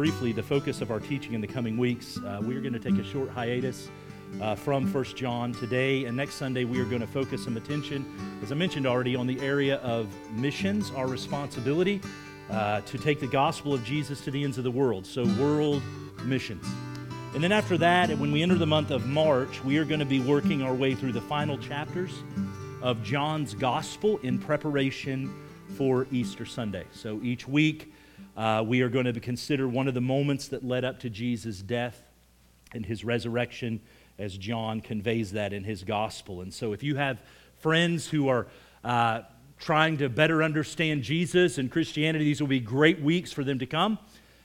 briefly the focus of our teaching in the coming weeks. Uh, we are going to take a short hiatus uh, from First John today, and next Sunday we are going to focus some attention, as I mentioned already, on the area of missions, our responsibility uh, to take the gospel of Jesus to the ends of the world. So, world missions. And then after that, when we enter the month of March, we are going to be working our way through the final chapters of John's gospel in preparation for Easter Sunday. So each week, uh, we are going to consider one of the moments that led up to Jesus' death and his resurrection as John conveys that in his gospel. And so if you have friends who are uh, trying to better understand Jesus and Christianity, these will be great weeks for them to come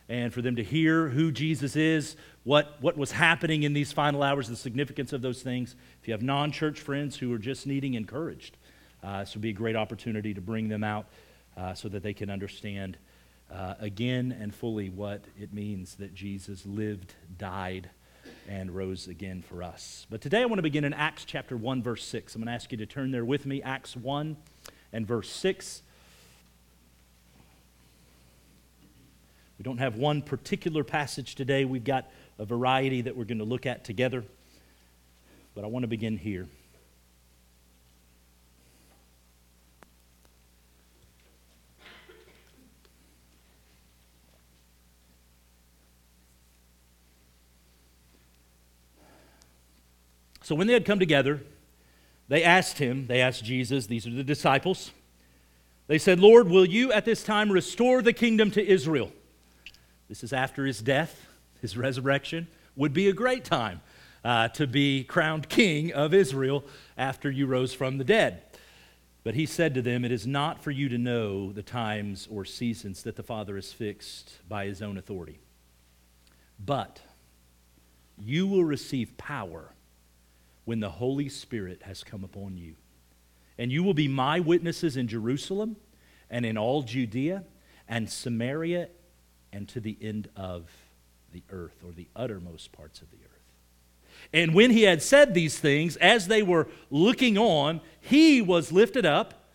and for them to hear who Jesus is, what, what was happening in these final hours, the significance of those things. If you have non church friends who are just needing encouraged, uh, this would be a great opportunity to bring them out uh, so that they can understand uh, again and fully what it means that Jesus lived, died, and rose again for us. But today I want to begin in Acts chapter 1, verse 6. I'm going to ask you to turn there with me, Acts 1 and verse 6. We don't have one particular passage today. We've got a variety that we're going to look at together. But I want to begin here. So when they had come together, they asked him, they asked Jesus, these are the disciples. They said, Lord, will you at this time restore the kingdom to Israel? This is after his death, his resurrection. Would be a great time uh, to be crowned king of Israel after you rose from the dead. But he said to them, It is not for you to know the times or seasons that the Father has fixed by his own authority. But you will receive power when the Holy Spirit has come upon you. And you will be my witnesses in Jerusalem and in all Judea and Samaria and to the end of the earth, or the uttermost parts of the earth. And when he had said these things, as they were looking on, he was lifted up,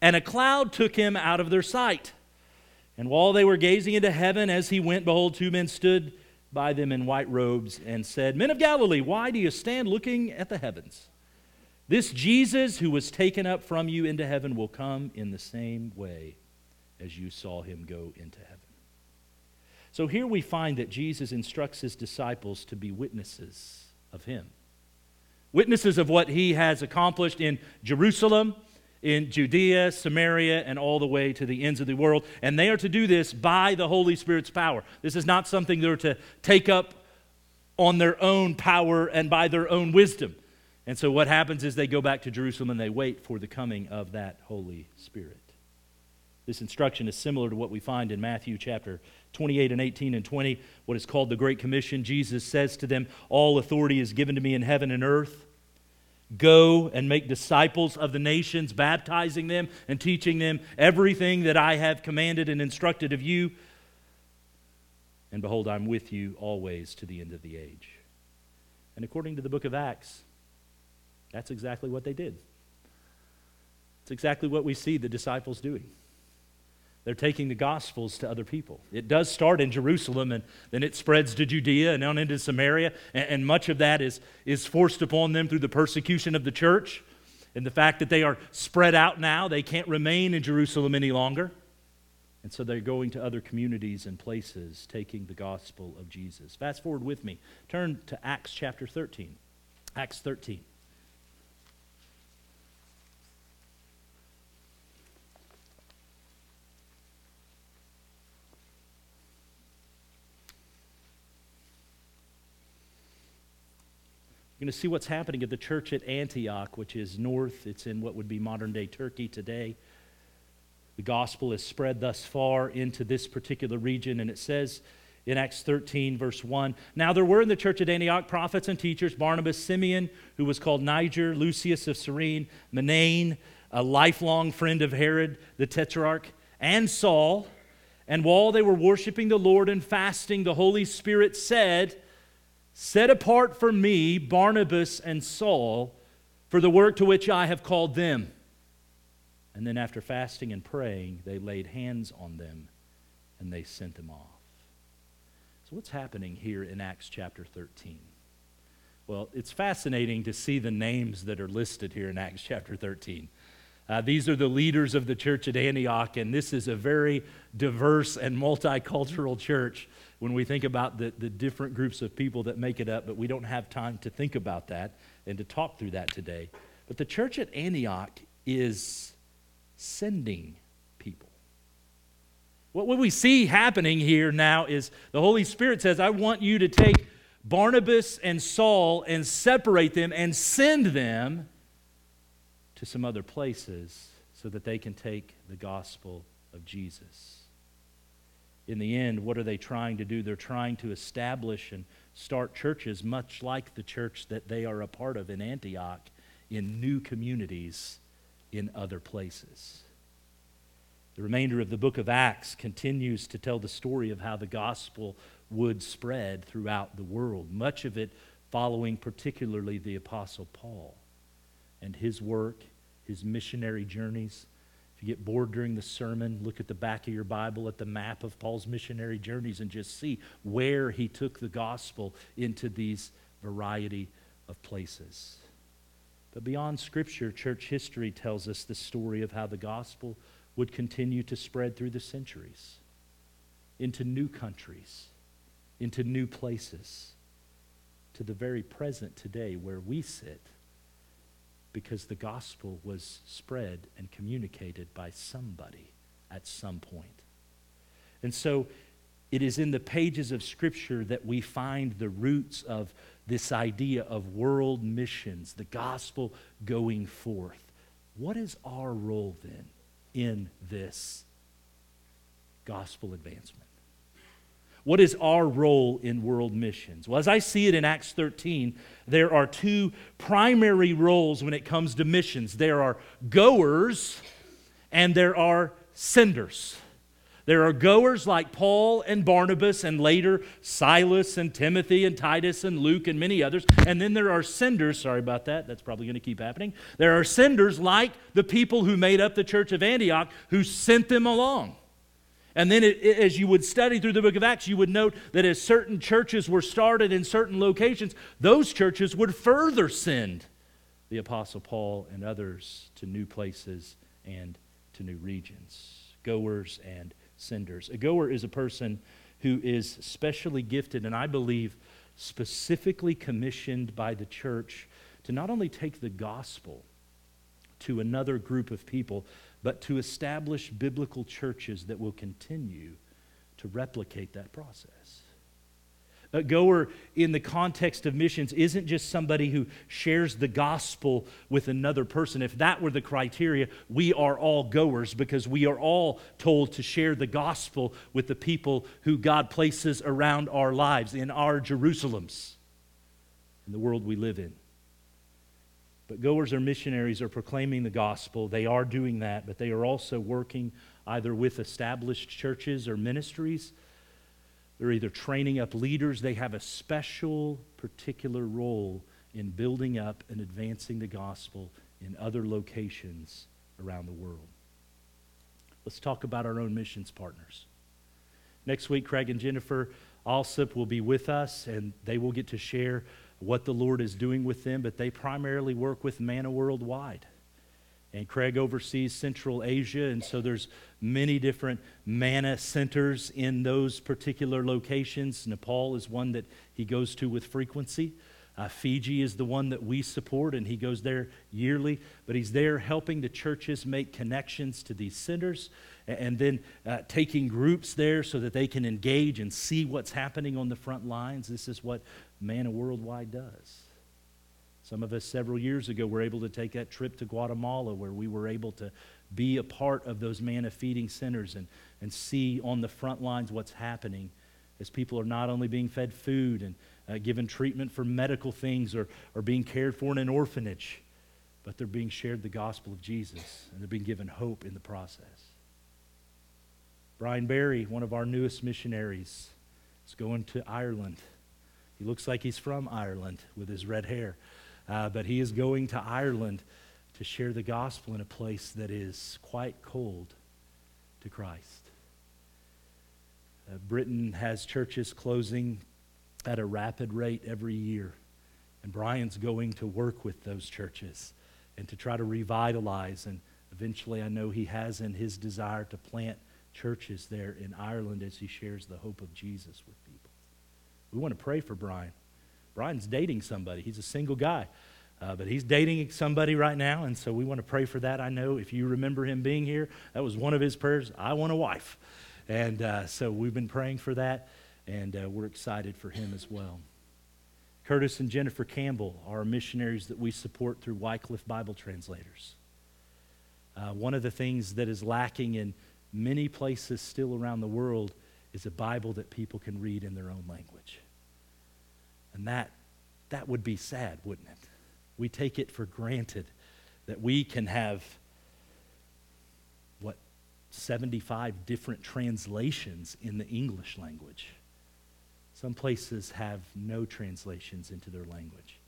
and a cloud took him out of their sight. And while they were gazing into heaven as he went, behold, two men stood by them in white robes and said, Men of Galilee, why do you stand looking at the heavens? This Jesus who was taken up from you into heaven will come in the same way as you saw him go into heaven. So here we find that Jesus instructs his disciples to be witnesses of him. Witnesses of what he has accomplished in Jerusalem in Judea, Samaria, and all the way to the ends of the world. And they are to do this by the Holy Spirit's power. This is not something they're to take up on their own power and by their own wisdom. And so what happens is they go back to Jerusalem and they wait for the coming of that Holy Spirit. This instruction is similar to what we find in Matthew chapter 28 and 18 and 20, what is called the Great Commission. Jesus says to them, All authority is given to me in heaven and earth. Go and make disciples of the nations, baptizing them and teaching them everything that I have commanded and instructed of you. And behold, I'm with you always to the end of the age. And according to the book of Acts, that's exactly what they did. It's exactly what we see the disciples doing. They're taking the gospels to other people. It does start in Jerusalem, and then it spreads to Judea and on into Samaria, and, and, much of that is, is forced upon them through the persecution of the church and the fact that they are spread out now. They can't remain in Jerusalem any longer. And so they're going to other communities and places, taking the gospel of Jesus. Fast forward with me. Turn to Acts chapter 13. Acts 13. You're going to see what's happening at the church at Antioch, which is north. It's in what would be modern day Turkey today. The gospel is spread thus far into this particular region, and it says in Acts 13, verse 1 Now there were in the church at Antioch prophets and teachers Barnabas, Simeon, who was called Niger, Lucius of Cyrene, Manaen, a lifelong friend of Herod the Tetrarch, and Saul. And while they were worshiping the Lord and fasting, the Holy Spirit said, Set apart for me Barnabas and Saul for the work to which I have called them. And then, after fasting and praying, they laid hands on them and they sent them off. So, what's happening here in Acts chapter 13? Well, it's fascinating to see the names that are listed here in Acts chapter 13. Uh, these are the leaders of the church at Antioch, and this is a very diverse and multicultural church when we think about the, the different groups of people that make it up, but we don't have time to think about that and to talk through that today. But the church at Antioch is sending people. What, what we see happening here now is the Holy Spirit says, I want you to take Barnabas and Saul and separate them and send them to some other places so that they can take the gospel of Jesus. In the end, what are they trying to do? They're trying to establish and start churches, much like the church that they are a part of in Antioch, in new communities in other places. The remainder of the book of Acts continues to tell the story of how the gospel would spread throughout the world, much of it following particularly the Apostle Paul and his work, his missionary journeys. If you get bored during the sermon, look at the back of your Bible at the map of Paul's missionary journeys and just see where he took the gospel into these variety of places. But beyond Scripture, church history tells us the story of how the gospel would continue to spread through the centuries into new countries into new places to the very present today where we sit because the gospel was spread and communicated by somebody at some point. And so it is in the pages of Scripture that we find the roots of this idea of world missions, the gospel going forth. What is our role then in this gospel advancement? What is our role in world missions? Well, as I see it in Acts 13, there are two primary roles when it comes to missions there are goers and there are senders. There are goers like Paul and Barnabas, and later Silas and Timothy and Titus and Luke and many others. And then there are senders. Sorry about that. That's probably going to keep happening. There are senders like the people who made up the church of Antioch who sent them along. And then, it, it, as you would study through the book of Acts, you would note that as certain churches were started in certain locations, those churches would further send the Apostle Paul and others to new places and to new regions. Goers and senders. A goer is a person who is specially gifted, and I believe specifically commissioned by the church to not only take the gospel to another group of people, but to establish biblical churches that will continue to replicate that process. A goer in the context of missions isn't just somebody who shares the gospel with another person. If that were the criteria, we are all goers because we are all told to share the gospel with the people who God places around our lives in our Jerusalems, in the world we live in. But goers or missionaries are proclaiming the gospel. They are doing that, but they are also working either with established churches or ministries. They're either training up leaders, they have a special, particular role in building up and advancing the gospel in other locations around the world. Let's talk about our own missions partners. Next week, Craig and Jennifer Alsop will be with us, and they will get to share what the Lord is doing with them, but they primarily work with Manna Worldwide. And Craig oversees Central Asia, and so there's many different manna centers in those particular locations. Nepal is one that he goes to with frequency. Uh, Fiji is the one that we support, and he goes there yearly. But he's there helping the churches make connections to these centers and, and then uh, taking groups there so that they can engage and see what's happening on the front lines. This is what Manna Worldwide does. Some of us several years ago were able to take that trip to Guatemala where we were able to be a part of those manna feeding centers and, and see on the front lines what's happening as people are not only being fed food and uh, given treatment for medical things or, or being cared for in an orphanage, but they're being shared the gospel of Jesus and they're being given hope in the process. Brian Barry, one of our newest missionaries, is going to Ireland he looks like he's from Ireland with his red hair. Uh, but he is going to Ireland to share the gospel in a place that is quite cold to Christ. Uh, Britain has churches closing at a rapid rate every year. And Brian's going to work with those churches and to try to revitalize. And eventually, I know he has in his desire to plant churches there in Ireland as he shares the hope of Jesus with people. We want to pray for Brian. Brian's dating somebody, he's a single guy. Uh, but he's dating somebody right now, and so we want to pray for that. I know if you remember him being here, that was one of his prayers I want a wife. And uh, so we've been praying for that, and uh, we're excited for him as well. Curtis and Jennifer Campbell are missionaries that we support through Wycliffe Bible Translators. Uh, one of the things that is lacking in many places still around the world is a Bible that people can read in their own language. And that, that would be sad, wouldn't it? We take it for granted that we can have, what, 75 different translations in the English language. Some places have no translations into their language.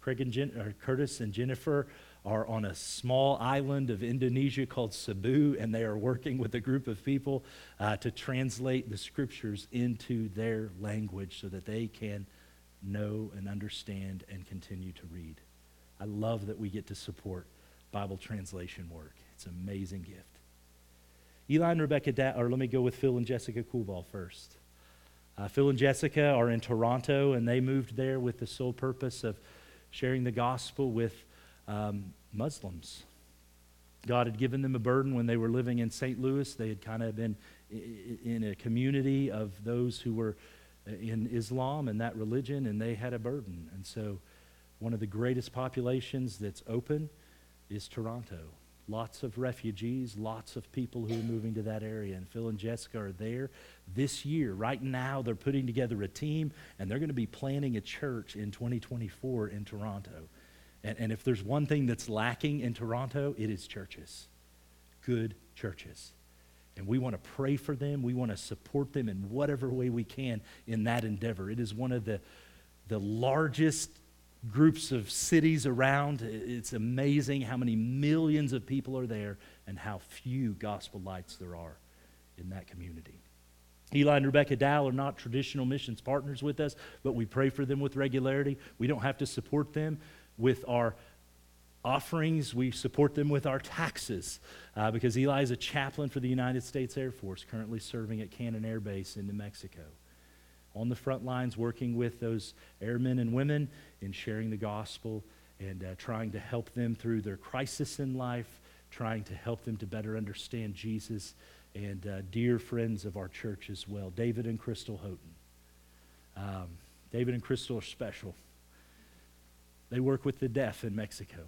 Craig and Jen, Curtis and Jennifer are on a small island of Indonesia called Cebu, and they are working with a group of people uh, to translate the scriptures into their language so that they can know and understand and continue to read. I love that we get to support Bible translation work. It's an amazing gift. Eli and Rebecca, da- or let me go with Phil and Jessica Coolball first. Uh, Phil and Jessica are in Toronto, and they moved there with the sole purpose of sharing the gospel with um, Muslims. God had given them a burden when they were living in St. Louis. They had kind of been in a community of those who were in Islam and that religion, and they had a burden. And so, one of the greatest populations that's open is Toronto lots of refugees, lots of people who are moving to that area. And Phil and Jessica are there this year. Right now, they're putting together a team, and they're going to be planning a church in 2024 in Toronto. And, and if there's one thing that's lacking in Toronto, it is churches, good churches. And we want to pray for them. We want to support them in whatever way we can in that endeavor. It is one of the, the largest groups of cities around. It's amazing how many millions of people are there and how few gospel lights there are in that community. Eli and Rebecca Dow are not traditional missions partners with us, but we pray for them with regularity. We don't have to support them with our offerings, we support them with our taxes uh, because Eli is a chaplain for the United States Air Force, currently serving at Cannon Air Base in New Mexico on the front lines working with those airmen and women in sharing the gospel and uh, trying to help them through their crisis in life, trying to help them to better understand Jesus, and uh, dear friends of our church as well, David and Crystal Houghton. Um, David and Crystal are special. They work with the deaf in Mexico.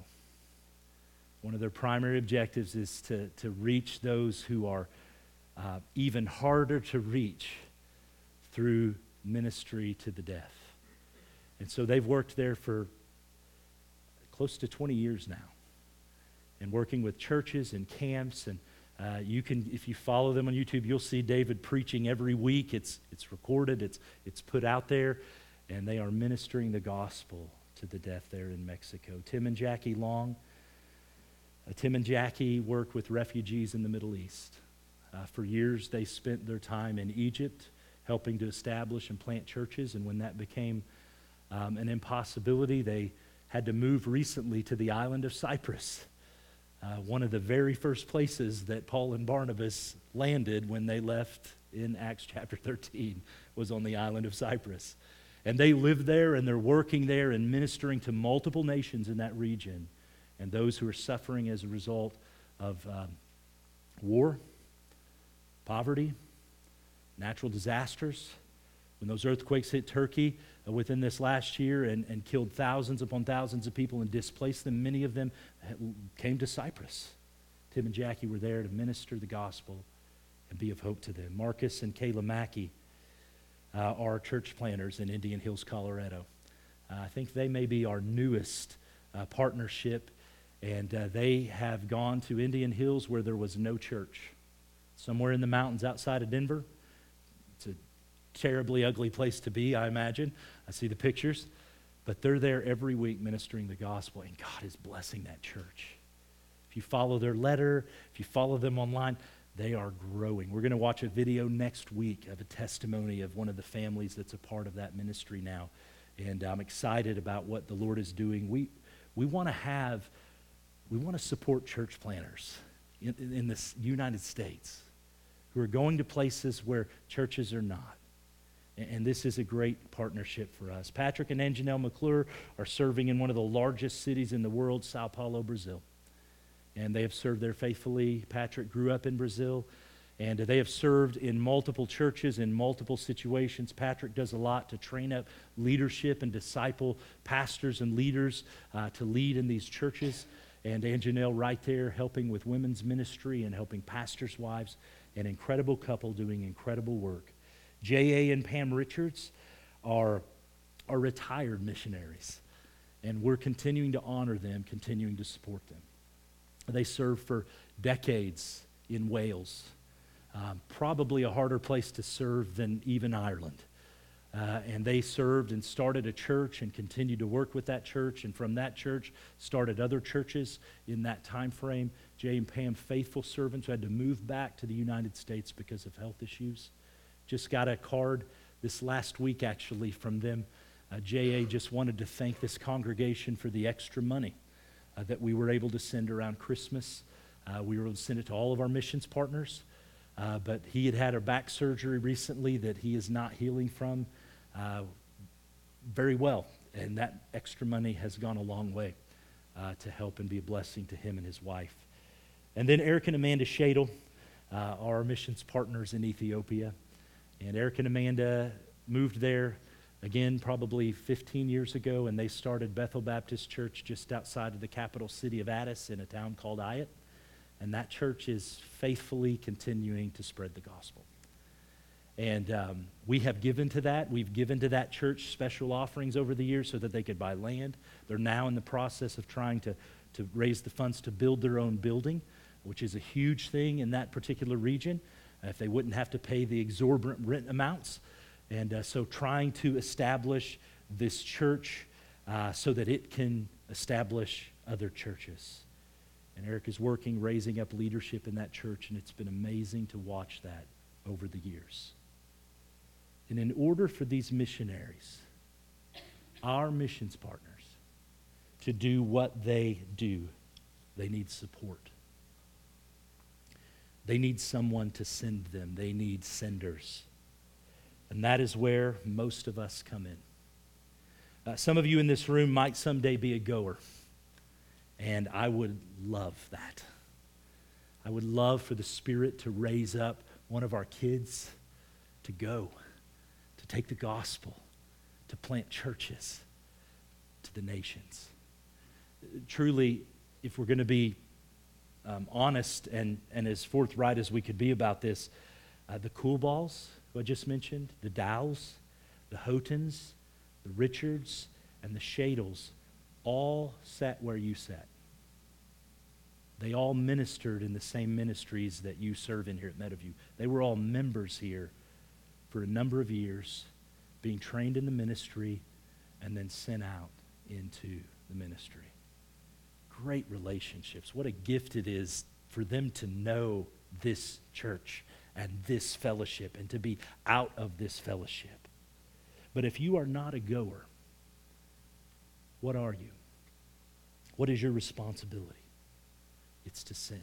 One of their primary objectives is to, to reach those who are uh, even harder to reach through ministry to the deaf. And so they've worked there for close to 20 years now and working with churches and camps and uh, you can if you follow them on youtube you'll see david preaching every week it's, it's recorded it's, it's put out there and they are ministering the gospel to the deaf there in mexico tim and jackie long tim and jackie work with refugees in the middle east uh, for years they spent their time in egypt helping to establish and plant churches. And when that became um, an impossibility, they had to move recently to the island of Cyprus, uh, one of the very first places that Paul and Barnabas landed when they left in Acts chapter 13 was on the island of Cyprus. And they live there and they're working there and ministering to multiple nations in that region and those who are suffering as a result of um, war, poverty, natural disasters. When those earthquakes hit Turkey uh, within this last year and, and killed thousands upon thousands of people and displaced them, many of them came to Cyprus. Tim and Jackie were there to minister the gospel and be of hope to them. Marcus and Kayla Mackey uh, are church planters in Indian Hills, Colorado. Uh, I think they may be our newest uh, partnership, and uh, they have gone to Indian Hills where there was no church, somewhere in the mountains outside of Denver It's a terribly ugly place to be, I imagine. I see the pictures. But they're there every week ministering the gospel, and God is blessing that church. If you follow their letter, if you follow them online, they are growing. We're going to watch a video next week of a testimony of one of the families that's a part of that ministry now. And I'm excited about what the Lord is doing. We, we want to have, we want to support church planners in, in the United States who are going to places where churches are not. And this is a great partnership for us. Patrick and Anjanelle McClure are serving in one of the largest cities in the world, Sao Paulo, Brazil. And they have served there faithfully. Patrick grew up in Brazil, and they have served in multiple churches in multiple situations. Patrick does a lot to train up leadership and disciple pastors and leaders uh, to lead in these churches. And Anjanelle right there helping with women's ministry and helping pastors' wives. An incredible couple doing incredible work. J.A. and Pam Richards are, are retired missionaries, and we're continuing to honor them, continuing to support them. They served for decades in Wales, um, probably a harder place to serve than even Ireland. Uh, and they served and started a church and continued to work with that church and from that church started other churches in that time frame jay and pam faithful servants who had to move back to the united states because of health issues just got a card this last week, actually, from them. Uh, JA just wanted to thank this congregation for the extra money uh, that we were able to send around Christmas. Uh, we were able to send it to all of our missions partners. Uh, but he had had a back surgery recently that he is not healing from uh, very well. And that extra money has gone a long way uh, to help and be a blessing to him and his wife. And then Eric and Amanda Shadle, our missions partners in Ethiopia. And Eric and Amanda moved there again probably 15 years ago, and they started Bethel Baptist Church just outside of the capital city of Addis in a town called Ayat. And that church is faithfully continuing to spread the gospel. And um, we have given to that. We've given to that church special offerings over the years so that they could buy land. They're now in the process of trying to, to raise the funds to build their own building, which is a huge thing in that particular region if they wouldn't have to pay the exorbitant rent amounts. And uh, so trying to establish this church uh, so that it can establish other churches. And Eric is working, raising up leadership in that church, and it's been amazing to watch that over the years. And in order for these missionaries, our missions partners, to do what they do, they need support. They need someone to send them, they need senders. And that is where most of us come in. Uh, some of you in this room might someday be a goer, and I would love that. I would love for the Spirit to raise up one of our kids to go, take the gospel, to plant churches to the nations. Truly, if we're going to be um, honest and, and as forthright as we could be about this, uh, the Coolballs, who I just mentioned, the Dows, the Houghtons, the Richards, and the Shadles all sat where you sat. They all ministered in the same ministries that you serve in here at Meadowview. They were all members here for a number of years, being trained in the ministry and then sent out into the ministry great relationships. What a gift it is for them to know this church and this fellowship and to be out of this fellowship. But if you are not a goer, what are you? What is your responsibility? It's to send.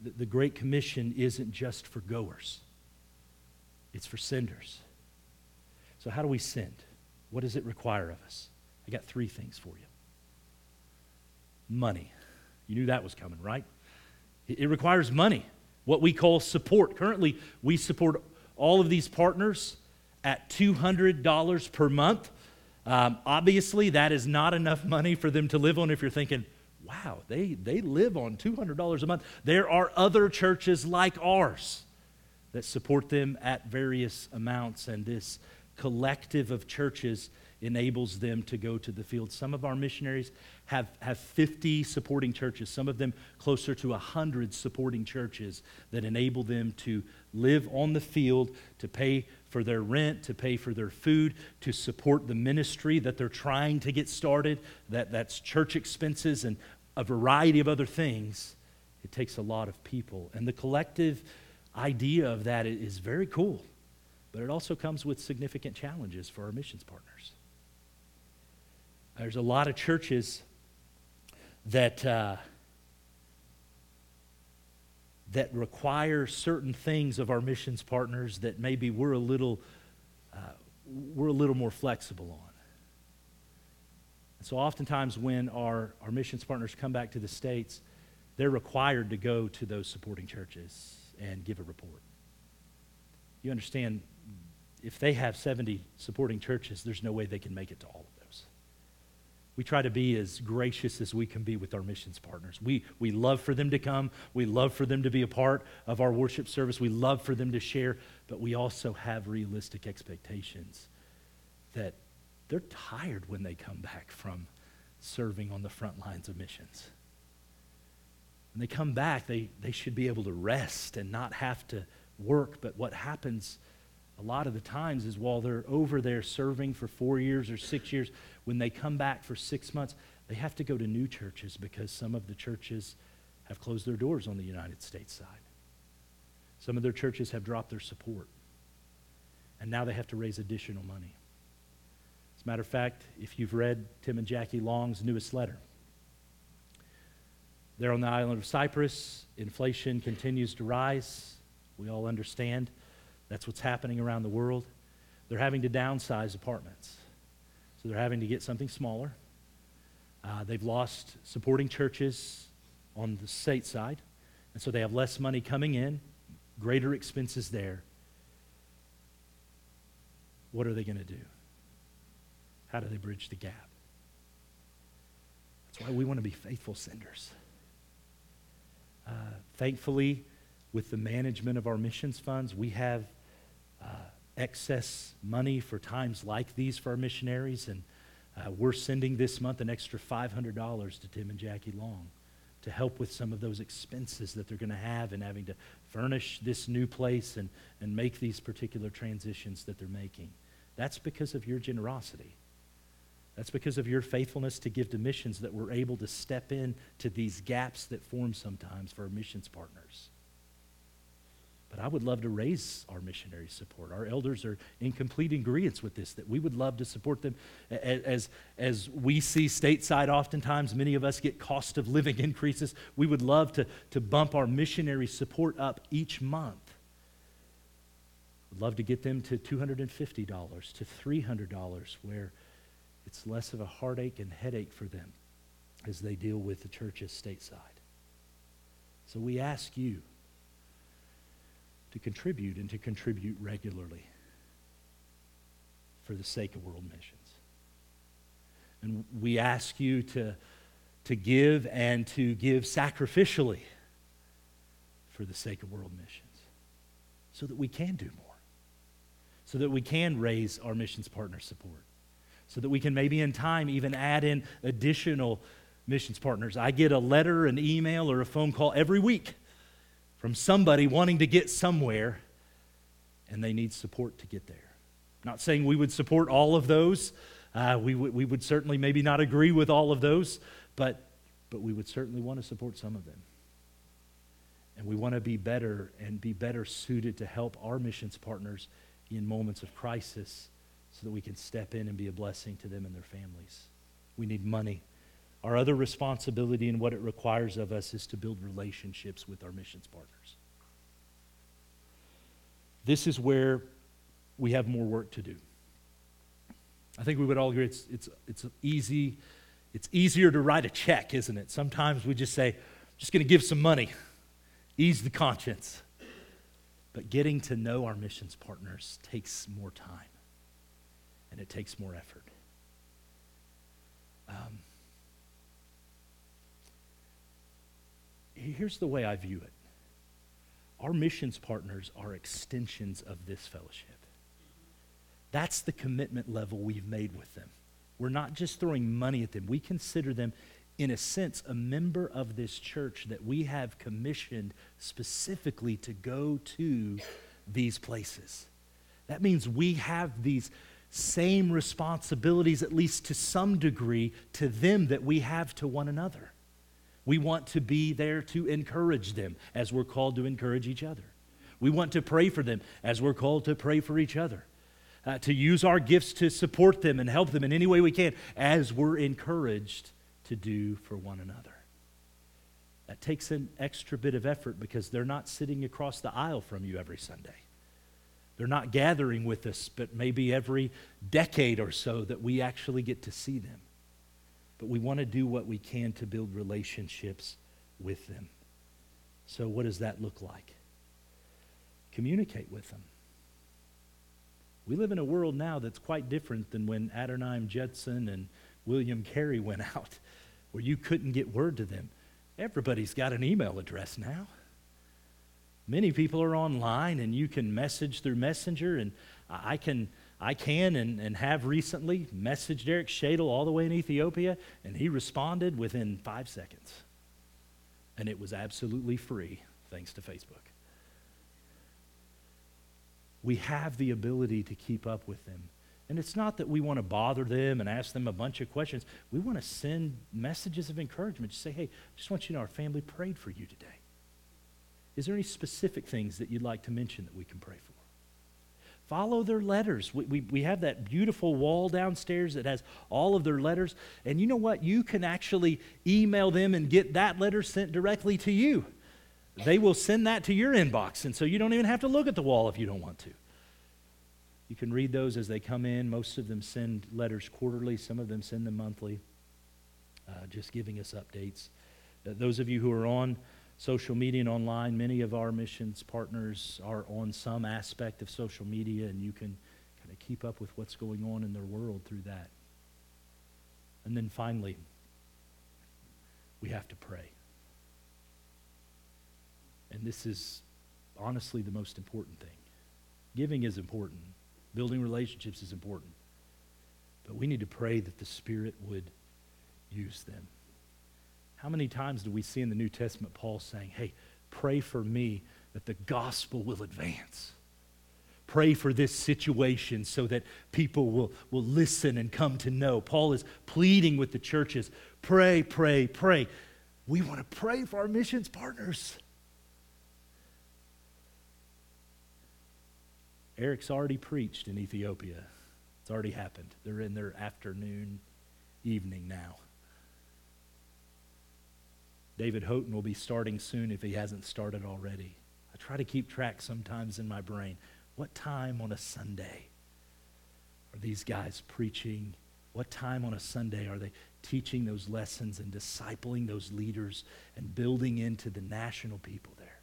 The, the Great Commission isn't just for goers, it's for senders. So, how do we send? What does it require of us? I got three things for you money. You knew that was coming, right? It requires money, what we call support. Currently, we support all of these partners at $200 per month. Um, obviously, that is not enough money for them to live on if you're thinking, wow, they, they live on $200 a month. There are other churches like ours that support them at various amounts, and this collective of churches enables them to go to the field. Some of our missionaries have, have 50 supporting churches, some of them closer to 100 supporting churches that enable them to live on the field, to pay for their rent, to pay for their food, to support the ministry that they're trying to get started. That, that's church expenses and a variety of other things. It takes a lot of people. And the collective idea of that is very cool, but it also comes with significant challenges for our missions partners. There's a lot of churches that, uh, that require certain things of our missions partners that maybe we're a little, uh, we're a little more flexible on. And so oftentimes when our, our missions partners come back to the States, they're required to go to those supporting churches and give a report. You understand, if they have 70 supporting churches, there's no way they can make it to all of those. We try to be as gracious as we can be with our missions partners. We, we love for them to come. We love for them to be a part of our worship service. We love for them to share, but we also have realistic expectations that they're tired when they come back from serving on the front lines of missions. When they come back, they, they should be able to rest and not have to work. But what happens a lot of the times is while they're over there serving for four years or six years, when they come back for six months, they have to go to new churches because some of the churches have closed their doors on the United States side. Some of their churches have dropped their support. And now they have to raise additional money. As a matter of fact, if you've read Tim and Jackie Long's newest letter, they're on the island of Cyprus. Inflation continues to rise. We all understand that's what's happening around the world. They're having to downsize apartments. So they're having to get something smaller. Uh, they've lost supporting churches on the state side. And so they have less money coming in, greater expenses there. What are they going to do? How do they bridge the gap? That's why we want to be faithful senders. Uh, thankfully, with the management of our missions funds, we have uh, excess money for times like these for our missionaries. And uh, we're sending this month an extra $500 to Tim and Jackie Long to help with some of those expenses that they're going to have in having to furnish this new place and, and make these particular transitions that they're making. That's because of your generosity. That's because of your faithfulness to give to missions that we're able to step in to these gaps that form sometimes for our missions partners. But I would love to raise our missionary support. Our elders are in complete agreement with this, that we would love to support them. As, as we see stateside, oftentimes many of us get cost of living increases. We would love to, to bump our missionary support up each month. We'd love to get them to $250, to $300, where it's less of a heartache and headache for them as they deal with the churches stateside. So we ask you to contribute and to contribute regularly for the sake of world missions. And we ask you to, to give and to give sacrificially for the sake of world missions so that we can do more, so that we can raise our missions partner support so that we can maybe in time even add in additional missions partners. I get a letter, an email, or a phone call every week from somebody wanting to get somewhere, and they need support to get there. Not saying we would support all of those. Uh, we, w- we would certainly maybe not agree with all of those, but, but we would certainly want to support some of them. And we want to be better and be better suited to help our missions partners in moments of crisis so that we can step in and be a blessing to them and their families. We need money. Our other responsibility and what it requires of us is to build relationships with our missions partners. This is where we have more work to do. I think we would all agree it's, it's, it's easy. It's easier to write a check, isn't it? Sometimes we just say, just going to give some money, ease the conscience. But getting to know our missions partners takes more time and it takes more effort. Um, here's the way I view it our missions partners are extensions of this fellowship. That's the commitment level we've made with them. We're not just throwing money at them, we consider them, in a sense, a member of this church that we have commissioned specifically to go to these places. That means we have these same responsibilities, at least to some degree, to them that we have to one another. We want to be there to encourage them as we're called to encourage each other. We want to pray for them as we're called to pray for each other. Uh, to use our gifts to support them and help them in any way we can as we're encouraged to do for one another. That takes an extra bit of effort because they're not sitting across the aisle from you every Sunday. They're not gathering with us, but maybe every decade or so that we actually get to see them. But we want to do what we can to build relationships with them. So, what does that look like? Communicate with them. We live in a world now that's quite different than when Adoniram Judson and William Carey went out, where you couldn't get word to them. Everybody's got an email address now. Many people are online, and you can message through Messenger, and I can, I can and, and have recently messaged Eric Shadle all the way in Ethiopia, and he responded within five seconds. And it was absolutely free, thanks to Facebook. We have the ability to keep up with them. And it's not that we want to bother them and ask them a bunch of questions. We want to send messages of encouragement. Just say, hey, I just want you to know our family prayed for you today. Is there any specific things that you'd like to mention that we can pray for? Follow their letters. We, we, we have that beautiful wall downstairs that has all of their letters. And you know what? You can actually email them and get that letter sent directly to you. They will send that to your inbox. And so you don't even have to look at the wall if you don't want to. You can read those as they come in. Most of them send letters quarterly, some of them send them monthly, uh, just giving us updates. Uh, those of you who are on social media and online. Many of our missions partners are on some aspect of social media, and you can kind of keep up with what's going on in their world through that. And then finally, we have to pray. And this is honestly the most important thing. Giving is important, building relationships is important. But we need to pray that the Spirit would use them. How many times do we see in the New Testament Paul saying, hey, pray for me that the gospel will advance? Pray for this situation so that people will, will listen and come to know. Paul is pleading with the churches pray, pray, pray. We want to pray for our missions partners. Eric's already preached in Ethiopia. It's already happened. They're in their afternoon, evening now. David Houghton will be starting soon if he hasn't started already. I try to keep track sometimes in my brain. What time on a Sunday are these guys preaching? What time on a Sunday are they teaching those lessons and discipling those leaders and building into the national people there?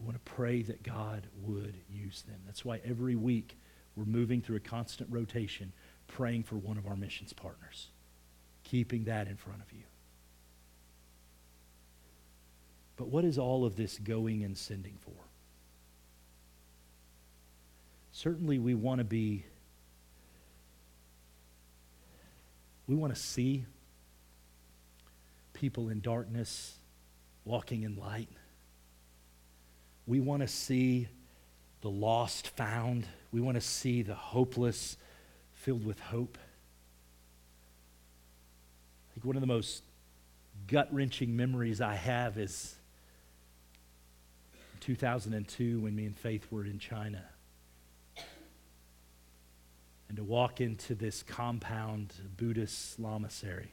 We want to pray that God would use them. That's why every week we're moving through a constant rotation, praying for one of our missions partners, keeping that in front of you. But what is all of this going and sending for? Certainly, we want to be, we want to see people in darkness walking in light. We want to see the lost found. We want to see the hopeless filled with hope. I think one of the most gut wrenching memories I have is 2002 when me and Faith were in China. And to walk into this compound Buddhist lamasery.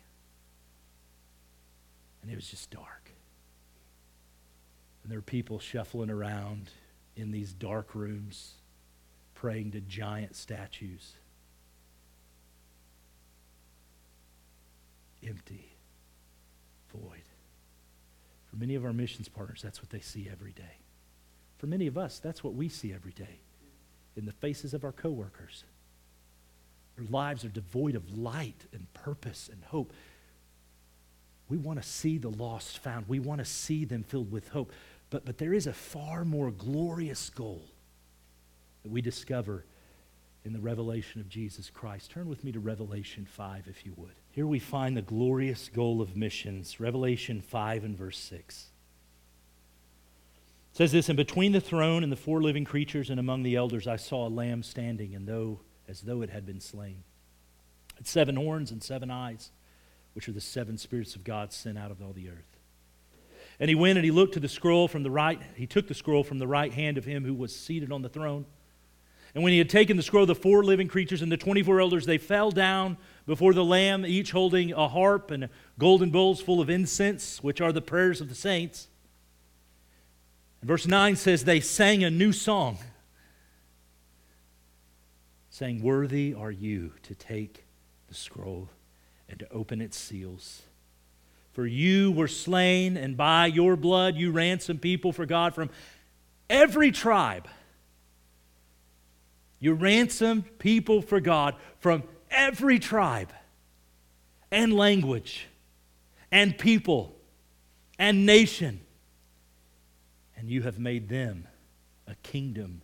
And it was just dark. And there were people shuffling around in these dark rooms, praying to giant statues. Empty, void. For many of our missions partners, that's what they see every day. For many of us, that's what we see every day in the faces of our coworkers. Their lives are devoid of light and purpose and hope. We want to see the lost found. We want to see them filled with hope. But, but there is a far more glorious goal that we discover in the revelation of Jesus Christ. Turn with me to Revelation 5, if you would. Here we find the glorious goal of missions, Revelation 5 and verse 6 says this, and between the throne and the four living creatures and among the elders I saw a lamb standing and though as though it had been slain. It had seven horns and seven eyes. which are the seven spirits of God sent out of all the earth. And he went and he looked to the scroll from the right. He took the scroll from the right hand of him who was seated on the throne. And when he had taken the scroll, the four living creatures and the 24 elders, they fell down before the Lamb, each holding a harp and golden bowls full of incense, which are the prayers of the saints. Verse 9 says, They sang a new song, saying, Worthy are you to take the scroll and to open its seals. For you were slain, and by your blood you ransomed people for God from every tribe. You ransomed people for God from every tribe and language and people and nation. And you have made them a kingdom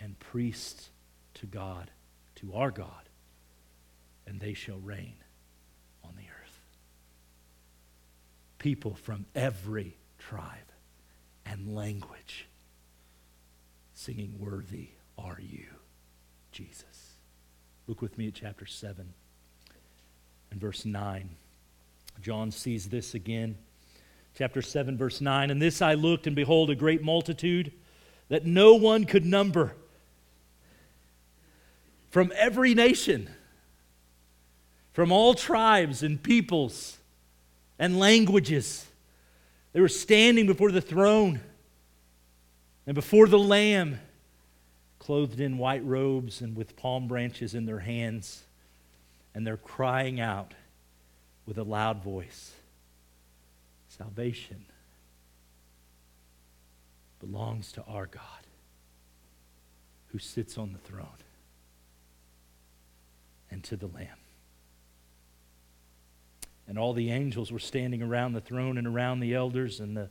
and priests to God, to our God, and they shall reign on the earth. people from every tribe and language singing, Worthy are you, Jesus. Look with me at chapter 7 and verse 9. John sees this again. Chapter 7, verse 9. And this I looked, and behold, a great multitude that no one could number from every nation, from all tribes and peoples and languages. They were standing before the throne and before the Lamb, clothed in white robes and with palm branches in their hands. And they're crying out with a loud voice Salvation belongs to our God who sits on the throne and to the Lamb. And all the angels were standing around the throne and around the elders and the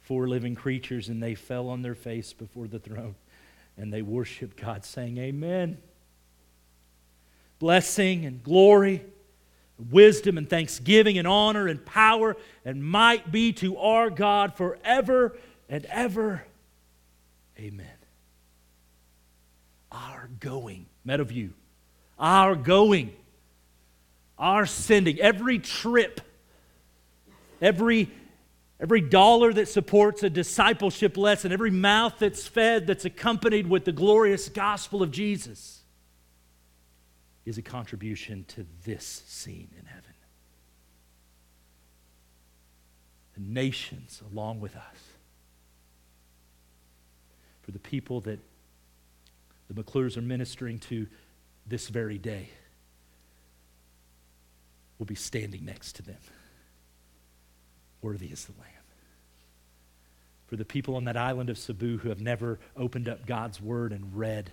four living creatures, and they fell on their face before the throne and they worshiped God, saying, Amen. Blessing and glory, wisdom and thanksgiving and honor and power and might be to our God forever and ever. Amen. Our going, Meadowview, our going our sending, every trip, every, every dollar that supports a discipleship lesson, every mouth that's fed that's accompanied with the glorious gospel of Jesus is a contribution to this scene in heaven. The nations along with us. For the people that the McClures are ministering to this very day will be standing next to them. Worthy is the Lamb. For the people on that island of Cebu who have never opened up God's word and read,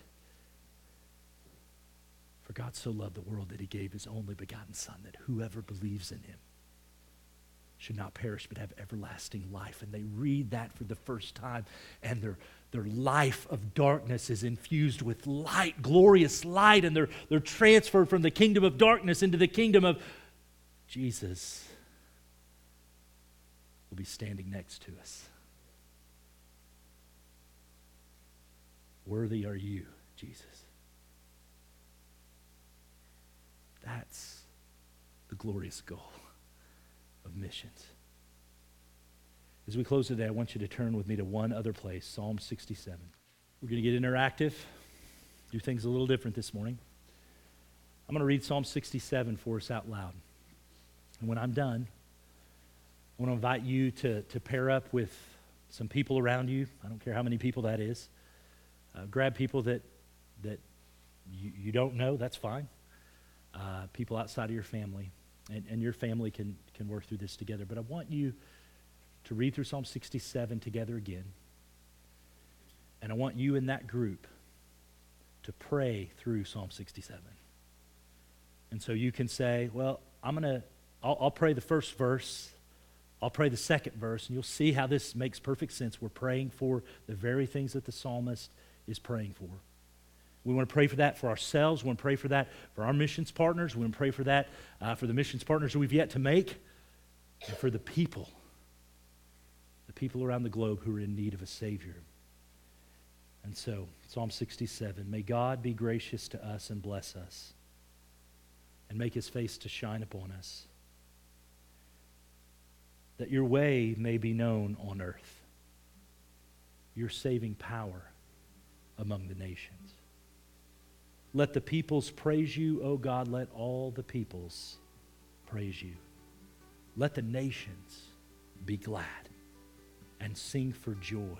for God so loved the world that he gave his only begotten Son, that whoever believes in him should not perish but have everlasting life. And they read that for the first time, and their, their life of darkness is infused with light, glorious light, and they're, they're transferred from the kingdom of darkness into the kingdom of Jesus will be standing next to us. Worthy are you, Jesus. That's the glorious goal of missions. As we close today, I want you to turn with me to one other place, Psalm 67. We're going to get interactive, do things a little different this morning. I'm going to read Psalm 67 for us out loud. And when I'm done, I want to invite you to, to pair up with some people around you. I don't care how many people that is. Uh, grab people that, that you, you don't know, that's fine. Uh, people outside of your family. And, and your family can, can work through this together. But I want you to read through Psalm 67 together again. And I want you in that group to pray through Psalm 67. And so you can say, well, I'm going to I'll, pray the first verse. I'll pray the second verse, and you'll see how this makes perfect sense. We're praying for the very things that the psalmist is praying for. We want to pray for that for ourselves. We want to pray for that for our missions partners. We want to pray for that uh, for the missions partners we've yet to make, and for the people, the people around the globe who are in need of a Savior. And so, Psalm 67 May God be gracious to us and bless us, and make his face to shine upon us that your way may be known on earth, your saving power among the nations. Let the peoples praise you, O God. Let all the peoples praise you. Let the nations be glad and sing for joy.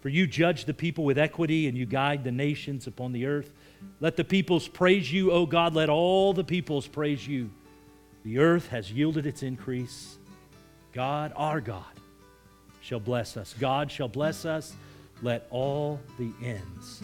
For you judge the people with equity and you guide the nations upon the earth. Let the peoples praise you, O God. Let all the peoples praise you. The earth has yielded its increase. God, our God, shall bless us. God shall bless us. Let all the ends